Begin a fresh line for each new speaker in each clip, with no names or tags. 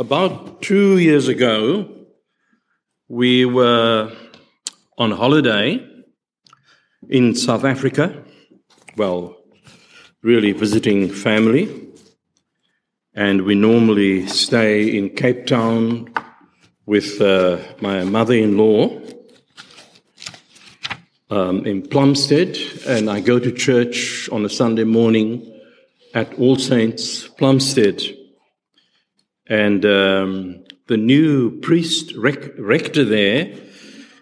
About two years ago, we were on holiday in South Africa. Well, really visiting family. And we normally stay in Cape Town with uh, my mother in law um, in Plumstead. And I go to church on a Sunday morning at All Saints Plumstead. And um, the new priest rec- rector there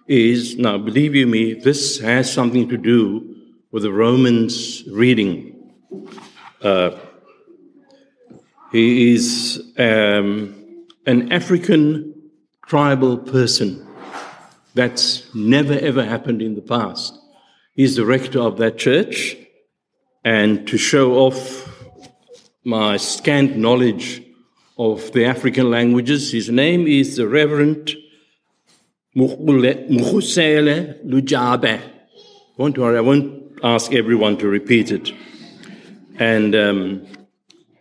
is, now believe you me, this has something to do with the Romans reading. Uh, he is um, an African tribal person. That's never ever happened in the past. He's the rector of that church, and to show off my scant knowledge of the African languages, his name is the Reverend Mukhusele Lujabe. Don't worry, I won't ask everyone to repeat it. And um,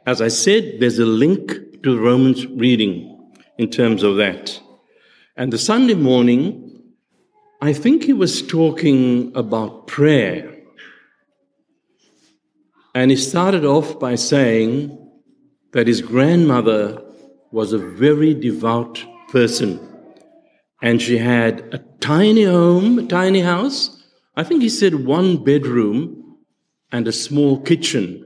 as I said, there's a link to the Romans reading in terms of that. And the Sunday morning, I think he was talking about prayer. And he started off by saying that his grandmother was a very devout person. And she had a tiny home, a tiny house. I think he said one bedroom and a small kitchen.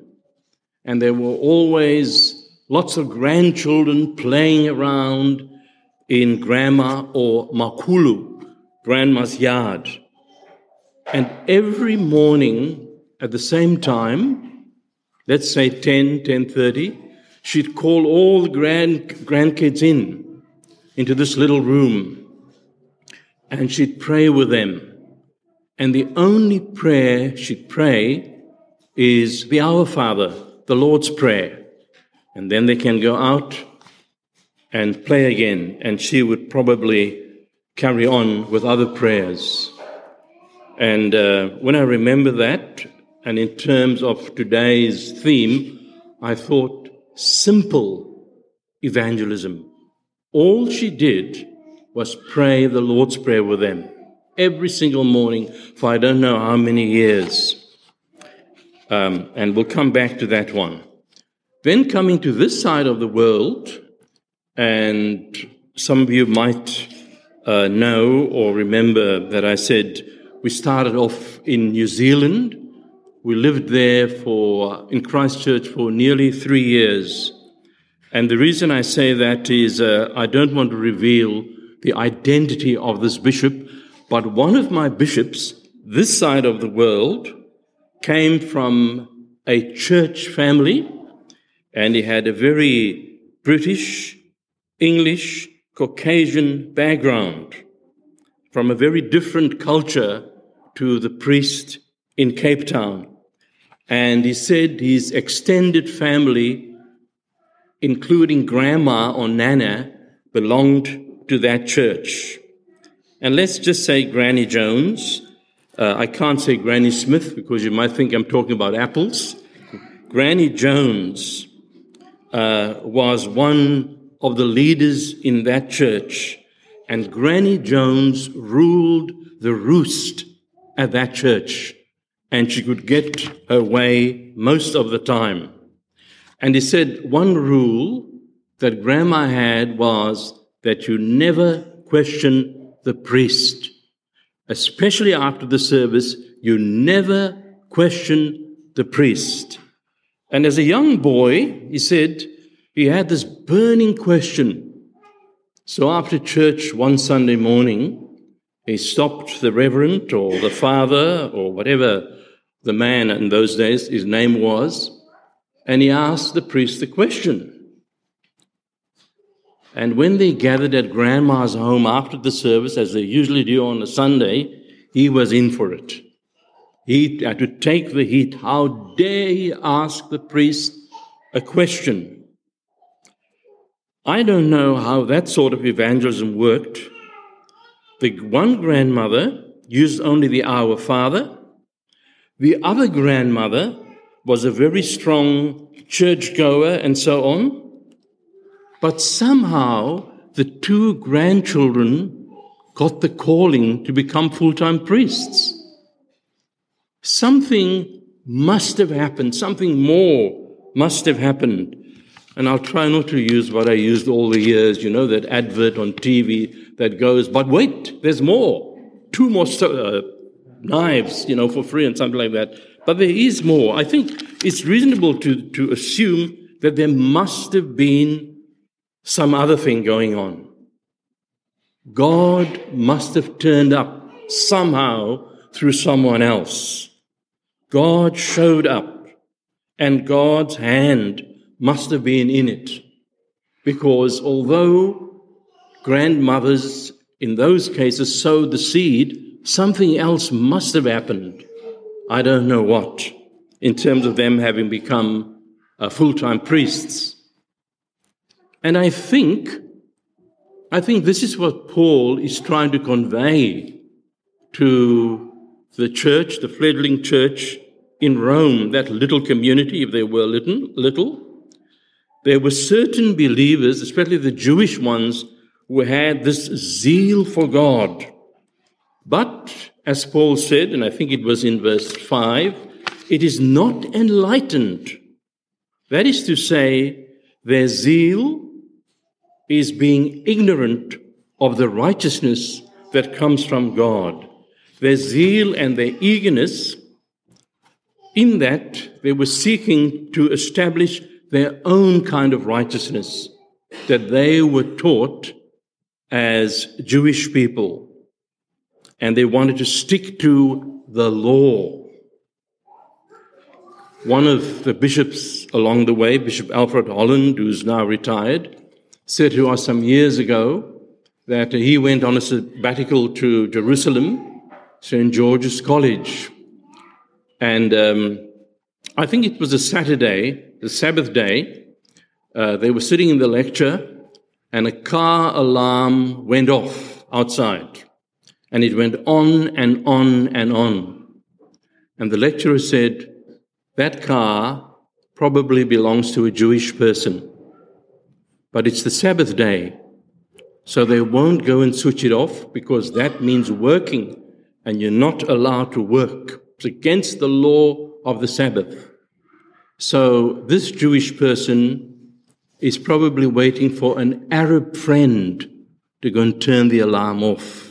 And there were always lots of grandchildren playing around in grandma or makulu, grandma's yard. And every morning at the same time, let's say 10, 10.30, she'd call all the grand, grandkids in, into this little room, and she'd pray with them. And the only prayer she'd pray is the Our Father, the Lord's Prayer. And then they can go out and play again. And she would probably carry on with other prayers. And uh, when I remember that, and in terms of today's theme, I thought simple evangelism. All she did was pray the Lord's Prayer with them every single morning for I don't know how many years. Um, and we'll come back to that one. Then coming to this side of the world, and some of you might uh, know or remember that I said we started off in New Zealand. We lived there for in Christchurch for nearly three years. And the reason I say that is uh, I don't want to reveal the identity of this bishop, but one of my bishops, this side of the world, came from a church family, and he had a very British, English, Caucasian background from a very different culture to the priest in Cape Town. And he said his extended family, including grandma or nana, belonged to that church. And let's just say Granny Jones uh, I can't say Granny Smith because you might think I'm talking about apples. Granny Jones uh, was one of the leaders in that church, and Granny Jones ruled the roost at that church, and she could get her way most of the time. And he said one rule that Grandma had was that you never question the priest especially after the service, you never question the priest. And as a young boy, he said he had this burning question. So after church one Sunday morning, he stopped the reverend or the father or whatever the man in those days, his name was, and he asked the priest the question. And when they gathered at grandma's home after the service, as they usually do on a Sunday, he was in for it. He had to take the heat. How dare he ask the priest a question? I don't know how that sort of evangelism worked. The one grandmother used only the Our Father. The other grandmother was a very strong churchgoer and so on. But somehow the two grandchildren got the calling to become full time priests. Something must have happened, something more must have happened. And I'll try not to use what I used all the years, you know, that advert on TV that goes, but wait, there's more. Two more uh, knives, you know, for free and something like that. But there is more. I think it's reasonable to, to assume that there must have been some other thing going on. God must have turned up somehow through someone else. God showed up, and God's hand must have been in it. Because although grandmothers in those cases sowed the seed, something else must have happened. I don't know what, in terms of them having become uh, full time priests. And I think, I think this is what Paul is trying to convey to the church, the fledgling church in Rome, that little community, if there were little, little. There were certain believers, especially the Jewish ones, who had this zeal for God. But, as Paul said, and I think it was in verse 5, it is not enlightened. That is to say, their zeal is being ignorant of the righteousness that comes from God. Their zeal and their eagerness, in that they were seeking to establish their own kind of righteousness that they were taught as Jewish people. And they wanted to stick to the law. One of the bishops along the way, Bishop Alfred Holland, who's now retired, said to us some years ago that he went on a sabbatical to Jerusalem, St. George's College. And um, I think it was a Saturday, the Sabbath day. Uh, they were sitting in the lecture, and a car alarm went off outside. And it went on and on and on. And the lecturer said, That car probably belongs to a Jewish person but it's the Sabbath day. So they won't go and switch it off because that means working and you're not allowed to work. It's against the law of the Sabbath. So this Jewish person is probably waiting for an Arab friend to go and turn the alarm off.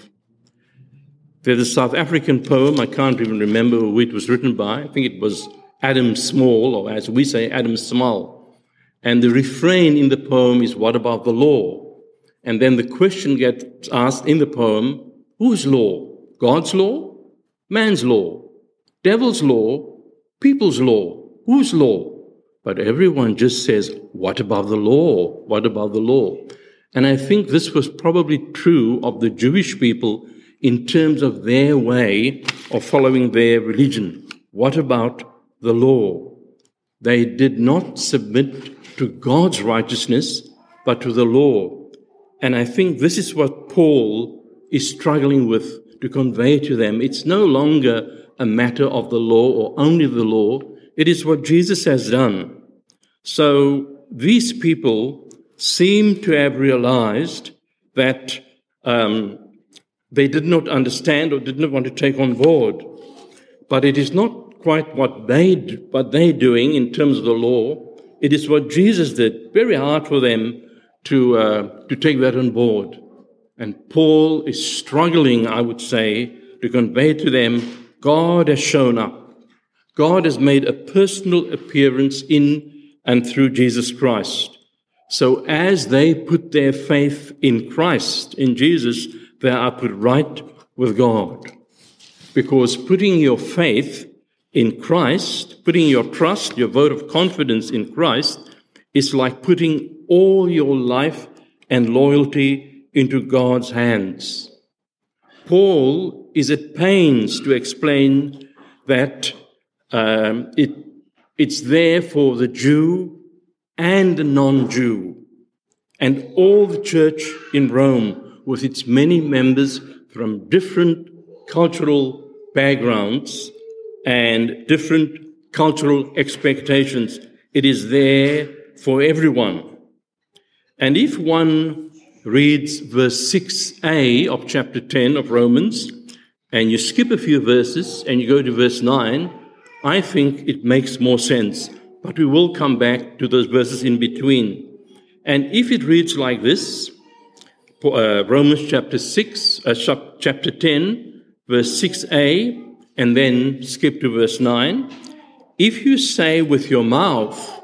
There's a South African poem, I can't even remember who it was written by. I think it was Adam Small, or as we say, Adam Small. And the refrain in the poem is, What about the law? And then the question gets asked in the poem, Whose law? God's law? Man's law? Devil's law? People's law? Whose law? But everyone just says, What about the law? What about the law? And I think this was probably true of the Jewish people in terms of their way of following their religion. What about the law? They did not submit to God's righteousness, but to the law. And I think this is what Paul is struggling with to convey to them. It's no longer a matter of the law or only the law, it is what Jesus has done. So these people seem to have realized that um, they did not understand or did not want to take on board. But it is not quite what they what they're doing in terms of the law. It is what Jesus did. Very hard for them to, uh, to take that on board. And Paul is struggling, I would say, to convey to them God has shown up. God has made a personal appearance in and through Jesus Christ. So as they put their faith in Christ, in Jesus, they are put right with God. Because putting your faith in Christ, putting your trust, your vote of confidence in Christ, is like putting all your life and loyalty into God's hands. Paul is at pains to explain that um, it, it's there for the Jew and the non Jew, and all the church in Rome, with its many members from different cultural backgrounds and different cultural expectations. It is there for everyone. And if one reads verse 6a of chapter 10 of Romans, and you skip a few verses and you go to verse 9, I think it makes more sense. But we will come back to those verses in between. And if it reads like this, uh, Romans chapter 6, uh, chapter 10, verse 6a, and then skip to verse 9. If you say with your mouth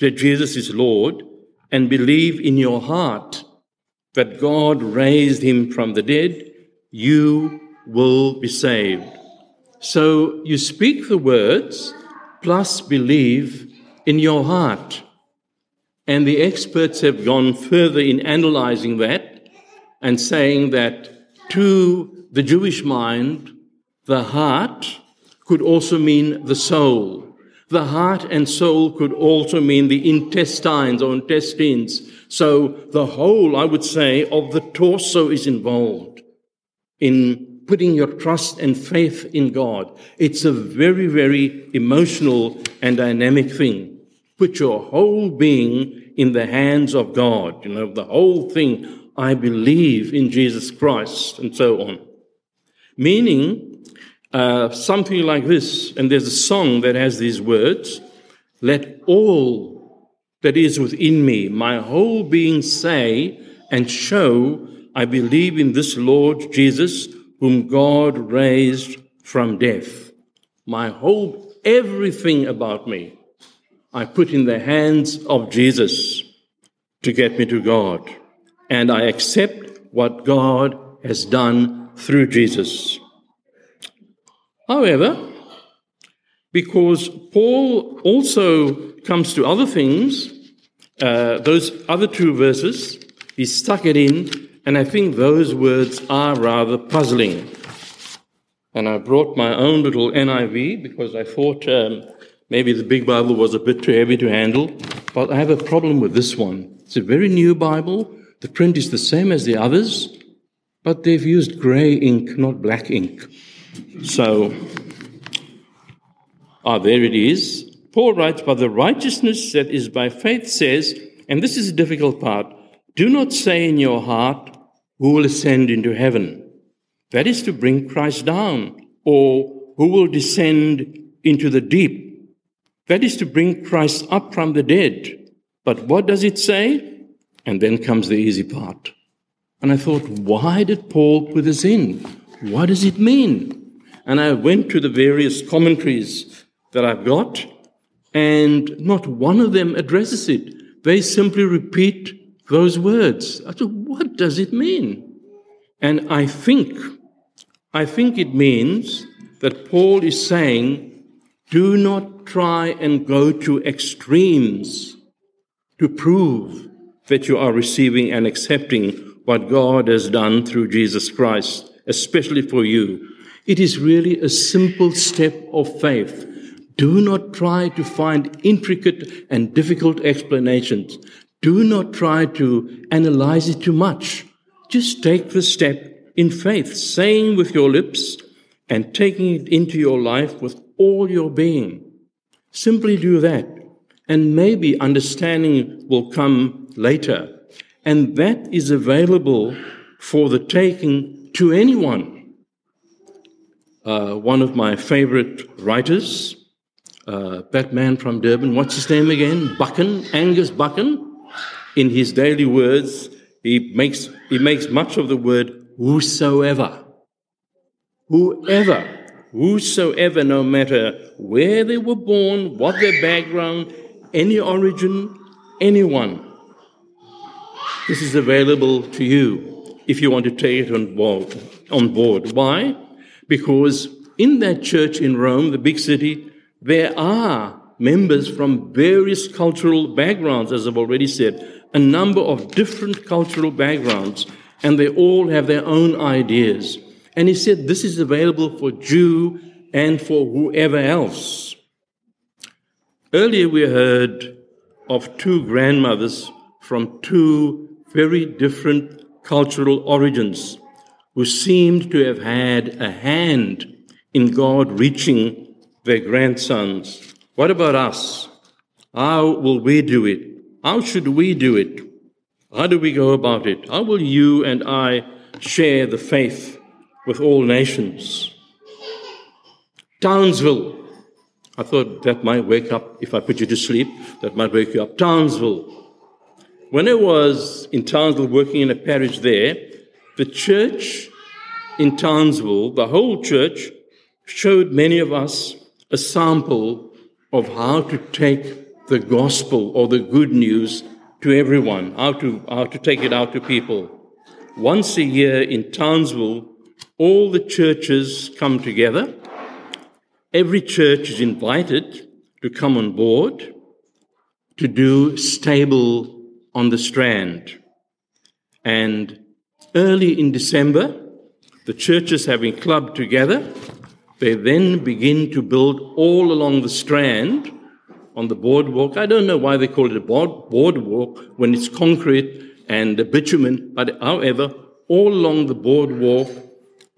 that Jesus is Lord and believe in your heart that God raised him from the dead, you will be saved. So you speak the words plus believe in your heart. And the experts have gone further in analyzing that and saying that to the Jewish mind, the heart could also mean the soul. The heart and soul could also mean the intestines or intestines. So the whole, I would say, of the torso is involved in putting your trust and faith in God. It's a very, very emotional and dynamic thing. Put your whole being in the hands of God. You know, the whole thing. I believe in Jesus Christ, and so on. Meaning, uh, something like this, and there's a song that has these words Let all that is within me, my whole being, say and show I believe in this Lord Jesus whom God raised from death. My whole, everything about me, I put in the hands of Jesus to get me to God. And I accept what God has done through Jesus. However, because Paul also comes to other things, uh, those other two verses, he stuck it in and I think those words are rather puzzling. And I brought my own little NIV because I thought um, maybe the big Bible was a bit too heavy to handle. But I have a problem with this one. It's a very new Bible. The print is the same as the others, but they've used grey ink, not black ink. So, ah, there it is. Paul writes, But the righteousness that is by faith says, and this is a difficult part, do not say in your heart, Who will ascend into heaven? That is to bring Christ down. Or who will descend into the deep? That is to bring Christ up from the dead. But what does it say? And then comes the easy part. And I thought, why did Paul put this in? What does it mean? And I went to the various commentaries that I've got, and not one of them addresses it. They simply repeat those words. I thought, what does it mean? And I think, I think it means that Paul is saying, do not try and go to extremes to prove that you are receiving and accepting what God has done through Jesus Christ, especially for you. It is really a simple step of faith. Do not try to find intricate and difficult explanations. Do not try to analyze it too much. Just take the step in faith, saying with your lips and taking it into your life with all your being. Simply do that, and maybe understanding will come later. And that is available for the taking to anyone. Uh, one of my favorite writers, uh, that man from Durban, what's his name again? Buchan, Angus Buchan in his daily words, he makes, he makes much of the word whosoever. Whoever, whosoever, no matter where they were born, what their background, any origin, anyone. This is available to you if you want to take it on board. On board. Why? Because in that church in Rome, the big city, there are members from various cultural backgrounds, as I've already said a number of different cultural backgrounds, and they all have their own ideas. And he said this is available for Jew and for whoever else. Earlier we heard of two grandmothers from two very different cultural origins who seemed to have had a hand in God reaching their grandsons. What about us? How will we do it? How should we do it? How do we go about it? How will you and I share the faith with all nations? Townsville. I thought that might wake up, if I put you to sleep, that might wake you up. Townsville. When I was in Townsville working in a parish there, the church in Townsville, the whole church, showed many of us a sample of how to take the gospel or the good news to everyone, how to, how to take it out to people. Once a year in Townsville, all the churches come together. Every church is invited to come on board to do stable on the strand. And early in December, the churches having clubbed together, they then begin to build all along the strand on the boardwalk. I don't know why they call it a board, boardwalk when it's concrete and bitumen, but however, all along the boardwalk,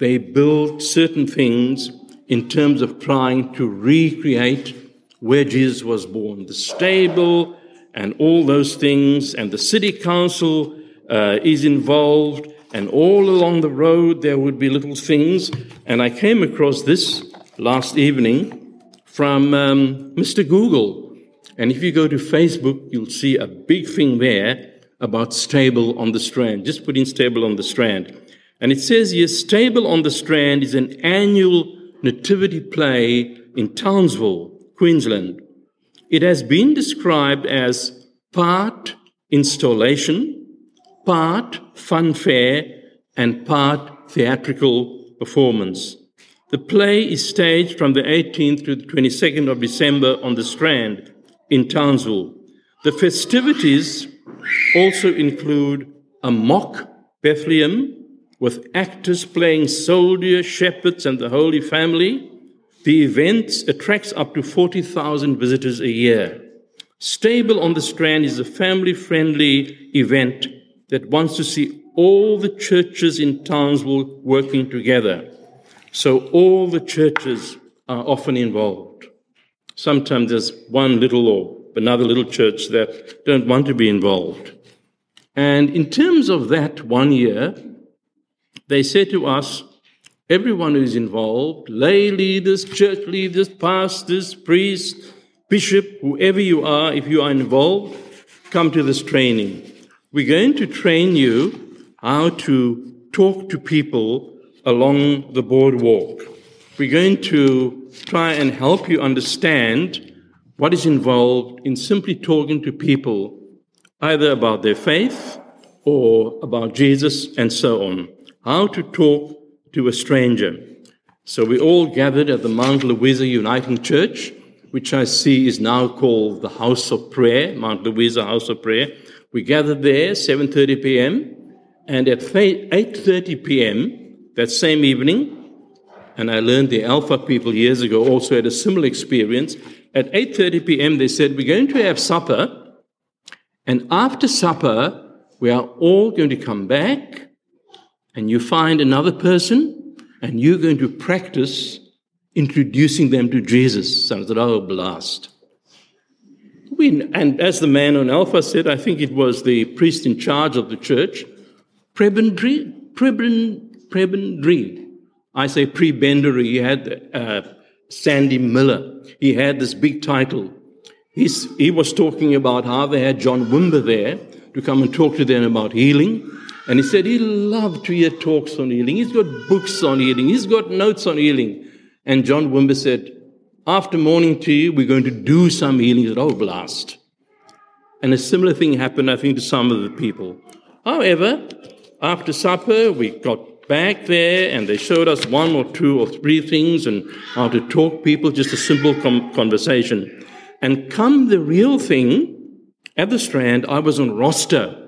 they build certain things in terms of trying to recreate where Jesus was born. The stable and all those things, and the city council uh, is involved, and all along the road there would be little things. And I came across this last evening from um, Mr. Google. And if you go to Facebook, you'll see a big thing there about stable on the strand. Just put in stable on the strand. And it says here, stable on the strand is an annual nativity play in Townsville, Queensland. It has been described as part installation, part funfair, and part theatrical performance. The play is staged from the 18th to the 22nd of December on the Strand in Townsville. The festivities also include a mock Bethlehem with actors playing soldiers, shepherds, and the Holy Family. The event attracts up to 40,000 visitors a year. Stable on the Strand is a family friendly event that wants to see all the churches in Townsville working together. So all the churches are often involved. Sometimes there's one little or another little church that don't want to be involved. And in terms of that one year, they said to us, everyone who is involved, lay leaders, church leaders, pastors, priests, bishop, whoever you are, if you are involved, come to this training. We're going to train you how to talk to people along the boardwalk. We're going to try and help you understand what is involved in simply talking to people, either about their faith or about Jesus and so on. How to talk to a stranger. So we all gathered at the Mount Louisa Uniting Church, which I see is now called the House of Prayer, Mount Louisa House of Prayer. We gathered there 7:30 p.m. and at 8:30 p.m. that same evening, and I learned the Alpha people years ago also had a similar experience. At 8:30 p.m. they said we're going to have supper, and after supper we are all going to come back, and you find another person, and you're going to practice introducing them to Jesus. So I said, oh, blast. We, and as the man on Alpha said, I think it was the priest in charge of the church, prebendary, prebend, prebendary. I say prebendary. He had uh, Sandy Miller. He had this big title. He's, he was talking about how they had John Wimber there to come and talk to them about healing. And he said he loved to hear talks on healing. He's got books on healing. He's got notes on healing. And John Wimber said, after morning tea, we're going to do some healing. He said, oh, blast. And a similar thing happened, I think, to some of the people. However, after supper, we got back there and they showed us one or two or three things and how to talk people, just a simple com- conversation. And come the real thing, at the Strand, I was on roster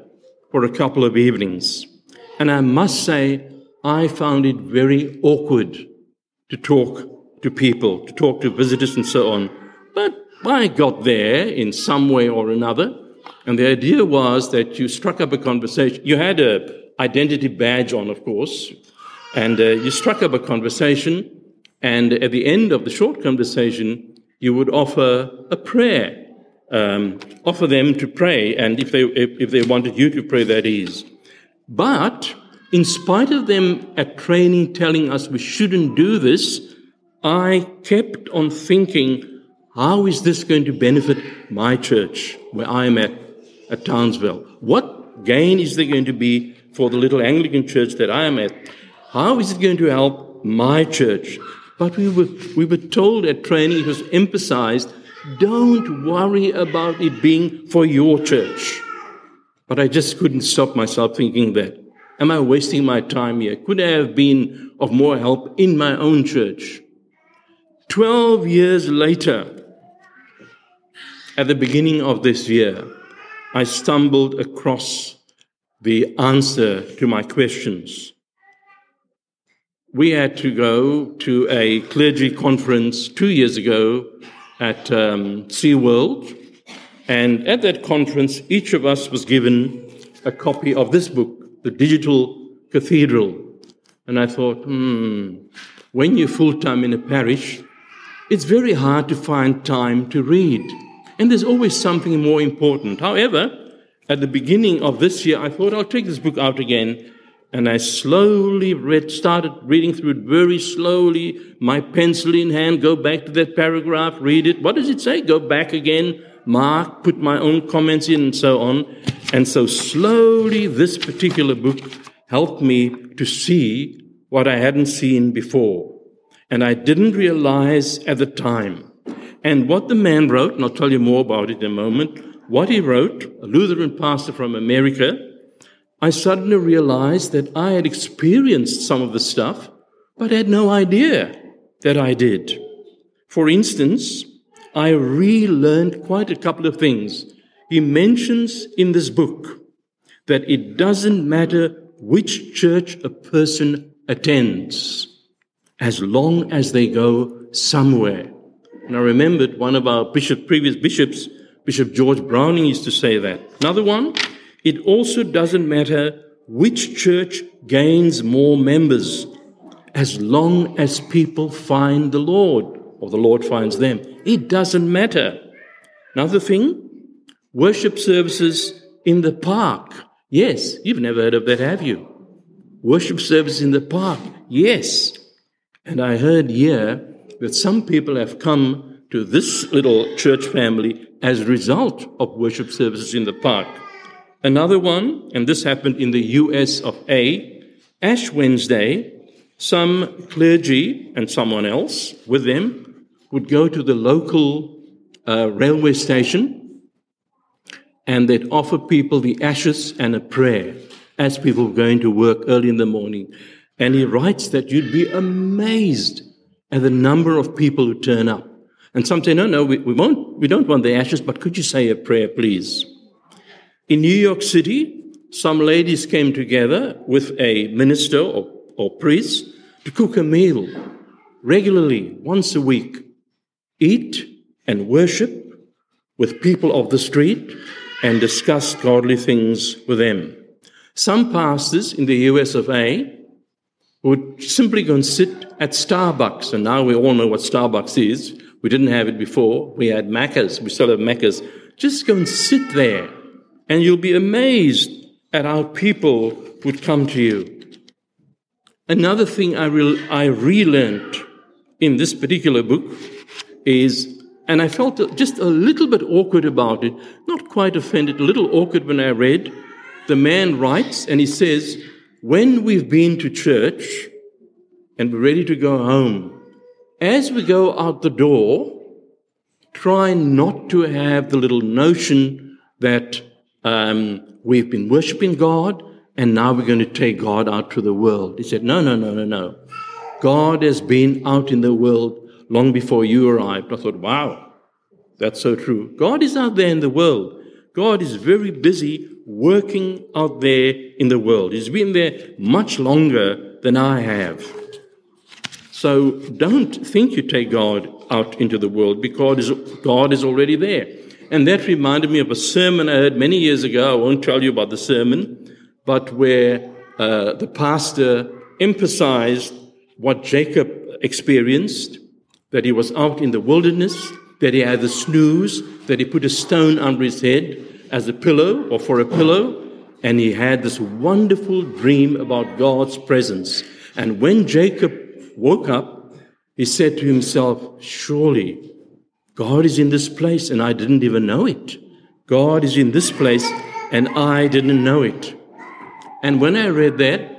for a couple of evenings. And I must say, I found it very awkward to talk to people, to talk to visitors and so on. But I got there in some way or another. And the idea was that you struck up a conversation. You had a identity badge on, of course, and uh, you struck up a conversation. And at the end of the short conversation, you would offer a prayer. Um, offer them to pray, and if they, if, if they wanted you to pray, that is. But in spite of them at training telling us we shouldn't do this, I kept on thinking, how is this going to benefit my church where I am at, at Townsville? What gain is there going to be for the little Anglican church that I am at? How is it going to help my church? But we were, we were told at training, it was emphasized, don't worry about it being for your church. But I just couldn't stop myself thinking that. Am I wasting my time here? Could I have been of more help in my own church? Twelve years later, at the beginning of this year, I stumbled across the answer to my questions. We had to go to a clergy conference two years ago at um, SeaWorld, and at that conference, each of us was given a copy of this book, The Digital Cathedral. And I thought, hmm, when you're full time in a parish, it's very hard to find time to read. And there's always something more important. However, at the beginning of this year, I thought I'll take this book out again. And I slowly read, started reading through it very slowly, my pencil in hand, go back to that paragraph, read it. What does it say? Go back again, mark, put my own comments in, and so on. And so slowly, this particular book helped me to see what I hadn't seen before. And I didn't realize at the time and what the man wrote, and I'll tell you more about it in a moment, what he wrote, a Lutheran pastor from America, I suddenly realized that I had experienced some of the stuff, but had no idea that I did. For instance, I relearned quite a couple of things. He mentions in this book that it doesn't matter which church a person attends, as long as they go somewhere. And I remembered one of our bishop, previous bishops, Bishop George Browning, used to say that. Another one, it also doesn't matter which church gains more members, as long as people find the Lord, or the Lord finds them. It doesn't matter. Another thing, worship services in the park. Yes, you've never heard of that, have you? Worship service in the park. Yes. And I heard here that some people have come to this little church family as a result of worship services in the park. Another one, and this happened in the US of A, Ash Wednesday, some clergy and someone else with them would go to the local uh, railway station and they'd offer people the ashes and a prayer as people were going to work early in the morning. And he writes that you'd be amazed at the number of people who turn up. And some say, no, no, we, we won't, we don't want the ashes, but could you say a prayer, please? In New York City, some ladies came together with a minister or, or priest to cook a meal regularly, once a week, eat and worship with people of the street and discuss godly things with them. Some pastors in the US of A would simply go and sit at Starbucks. And now we all know what Starbucks is. We didn't have it before. We had Macca's. We still have Macca's. Just go and sit there, and you'll be amazed at how people would come to you. Another thing I, re- I relearned in this particular book is, and I felt just a little bit awkward about it, not quite offended, a little awkward when I read. The man writes, and he says, when we've been to church and we're ready to go home, as we go out the door, try not to have the little notion that um, we've been worshiping God and now we're going to take God out to the world. He said, No, no, no, no, no. God has been out in the world long before you arrived. I thought, wow, that's so true. God is out there in the world. God is very busy working out there in the world. He's been there much longer than I have. So don't think you take God out into the world because God is already there. And that reminded me of a sermon I heard many years ago. I won't tell you about the sermon, but where uh, the pastor emphasized what Jacob experienced that he was out in the wilderness that he had the snooze, that he put a stone under his head as a pillow or for a pillow, and he had this wonderful dream about God's presence. And when Jacob woke up, he said to himself, Surely God is in this place, and I didn't even know it. God is in this place, and I didn't know it. And when I read that,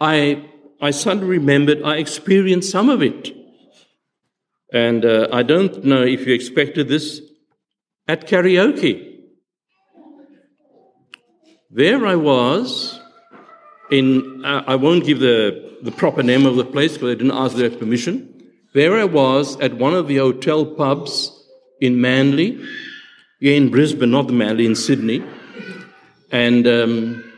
I, I suddenly remembered I experienced some of it. And uh, I don't know if you expected this at karaoke. There I was in, uh, I won't give the, the proper name of the place because I didn't ask their permission. There I was at one of the hotel pubs in Manly, here in Brisbane, not the Manly, in Sydney. And um,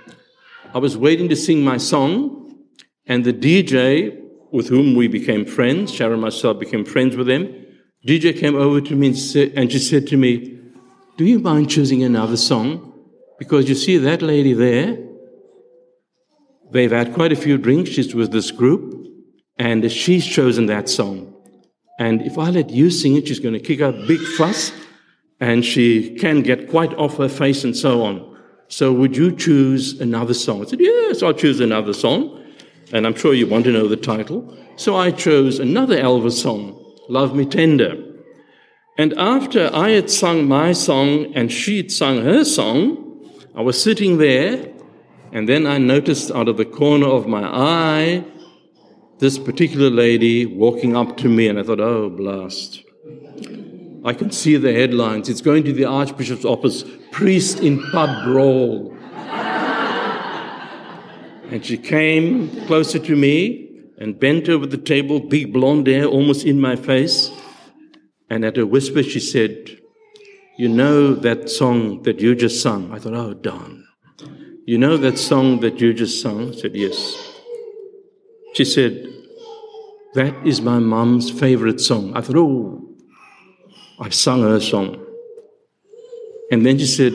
I was waiting to sing my song, and the DJ with whom we became friends, Sharon and myself became friends with them. DJ came over to me and, said, and she said to me, Do you mind choosing another song? Because you see that lady there, they've had quite a few drinks. She's with this group, and she's chosen that song. And if I let you sing it, she's going to kick a big fuss, and she can get quite off her face and so on. So would you choose another song? I said, Yes, I'll choose another song and I'm sure you want to know the title. So I chose another Elvis song, Love Me Tender. And after I had sung my song and she had sung her song, I was sitting there, and then I noticed out of the corner of my eye this particular lady walking up to me, and I thought, oh, blast. I can see the headlines. It's going to the Archbishop's office, priest in pub brawl. And she came closer to me and bent over the table, big blonde hair almost in my face. And at a whisper, she said, You know that song that you just sung? I thought, Oh, darn. You know that song that you just sung? I said, Yes. She said, That is my mom's favorite song. I thought, Oh, I've sung her song. And then she said,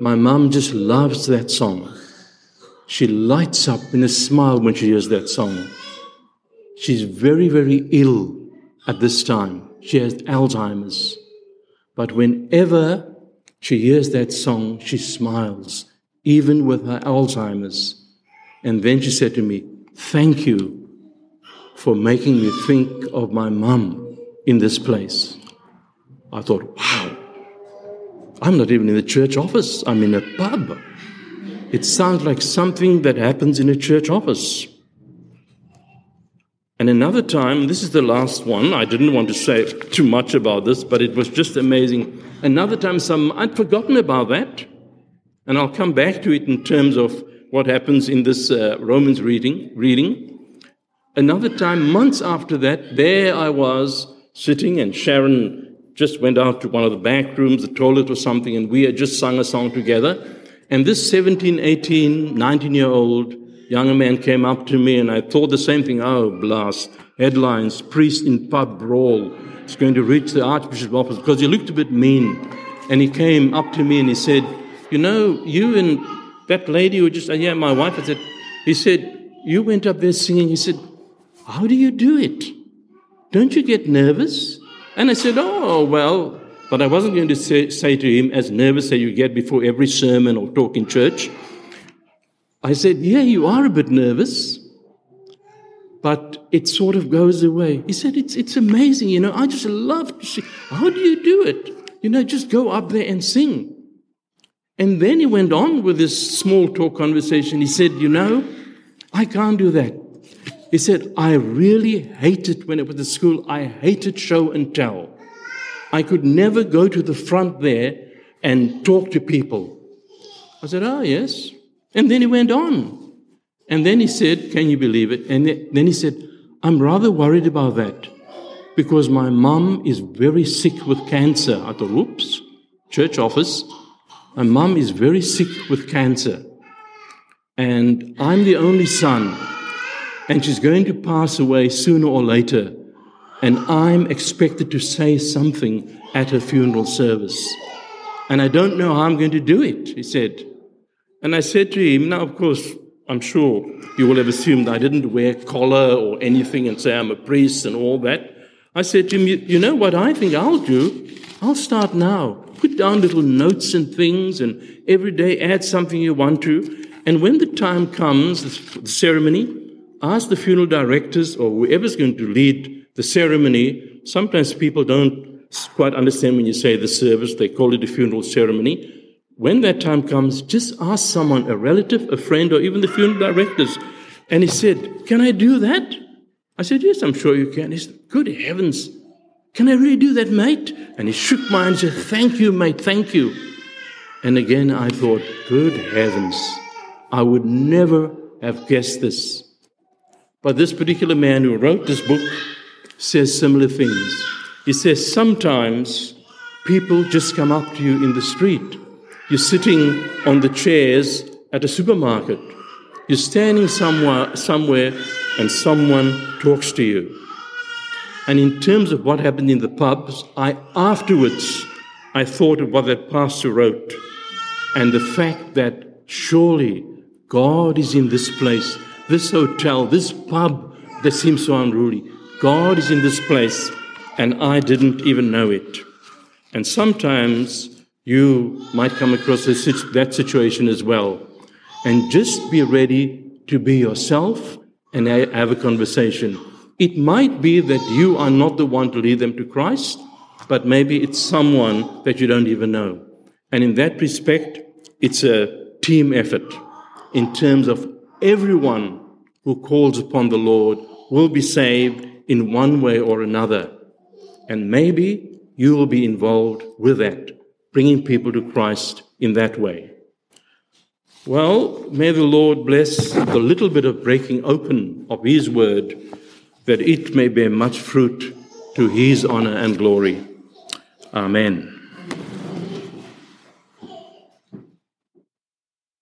My mom just loves that song. She lights up in a smile when she hears that song. She's very, very ill at this time. She has Alzheimer's. But whenever she hears that song, she smiles, even with her Alzheimer's. And then she said to me, Thank you for making me think of my mum in this place. I thought, wow, I'm not even in the church office, I'm in a pub. It sounds like something that happens in a church office. And another time, this is the last one, I didn't want to say too much about this, but it was just amazing. Another time, some, I'd forgotten about that. And I'll come back to it in terms of what happens in this uh, Romans reading, reading. Another time, months after that, there I was sitting, and Sharon just went out to one of the back rooms, the toilet or something, and we had just sung a song together. And this 17, 18, 19 year old younger man came up to me and I thought the same thing. Oh, blast. Headlines, priest in pub brawl. It's going to reach the Archbishop's office because he looked a bit mean. And he came up to me and he said, You know, you and that lady who just, yeah, my wife, I said, he said, You went up there singing. He said, How do you do it? Don't you get nervous? And I said, Oh, well, but I wasn't going to say, say to him, as nervous as you get before every sermon or talk in church. I said, Yeah, you are a bit nervous, but it sort of goes away. He said, It's, it's amazing, you know, I just love to sing. How do you do it? You know, just go up there and sing. And then he went on with this small talk conversation. He said, You know, I can't do that. He said, I really hated when it was at school, I hated show and tell. I could never go to the front there and talk to people. I said, Oh, yes. And then he went on. And then he said, Can you believe it? And then he said, I'm rather worried about that because my mom is very sick with cancer. I thought, Oops, church office. My mom is very sick with cancer. And I'm the only son. And she's going to pass away sooner or later and I'm expected to say something at her funeral service. And I don't know how I'm going to do it, he said. And I said to him, Now, of course, I'm sure you will have assumed I didn't wear collar or anything and say I'm a priest and all that. I said to him, you, you know what I think I'll do? I'll start now. Put down little notes and things, and every day add something you want to. And when the time comes, the ceremony, ask the funeral directors or whoever's going to lead the ceremony. Sometimes people don't quite understand when you say the service, they call it a funeral ceremony. When that time comes, just ask someone, a relative, a friend, or even the funeral directors. And he said, Can I do that? I said, Yes, I'm sure you can. He said, Good heavens. Can I really do that, mate? And he shook my hand and said, Thank you, mate, thank you. And again, I thought, Good heavens. I would never have guessed this. But this particular man who wrote this book says similar things. He says, Sometimes people just come up to you in the street. You're sitting on the chairs at a supermarket. You're standing somewhere, somewhere and someone talks to you. And in terms of what happened in the pubs, I afterwards I thought of what that pastor wrote and the fact that surely God is in this place, this hotel, this pub that seems so unruly. God is in this place, and I didn't even know it. And sometimes you might come across that situation as well. And just be ready to be yourself and have a conversation. It might be that you are not the one to lead them to Christ, but maybe it's someone that you don't even know. And in that respect, it's a team effort in terms of everyone who calls upon the Lord will be saved in one way or another. And maybe you will be involved with that, bringing people to Christ in that way. Well, may the Lord bless the little bit of breaking open of His word, that it may bear much fruit to His honor and glory. Amen.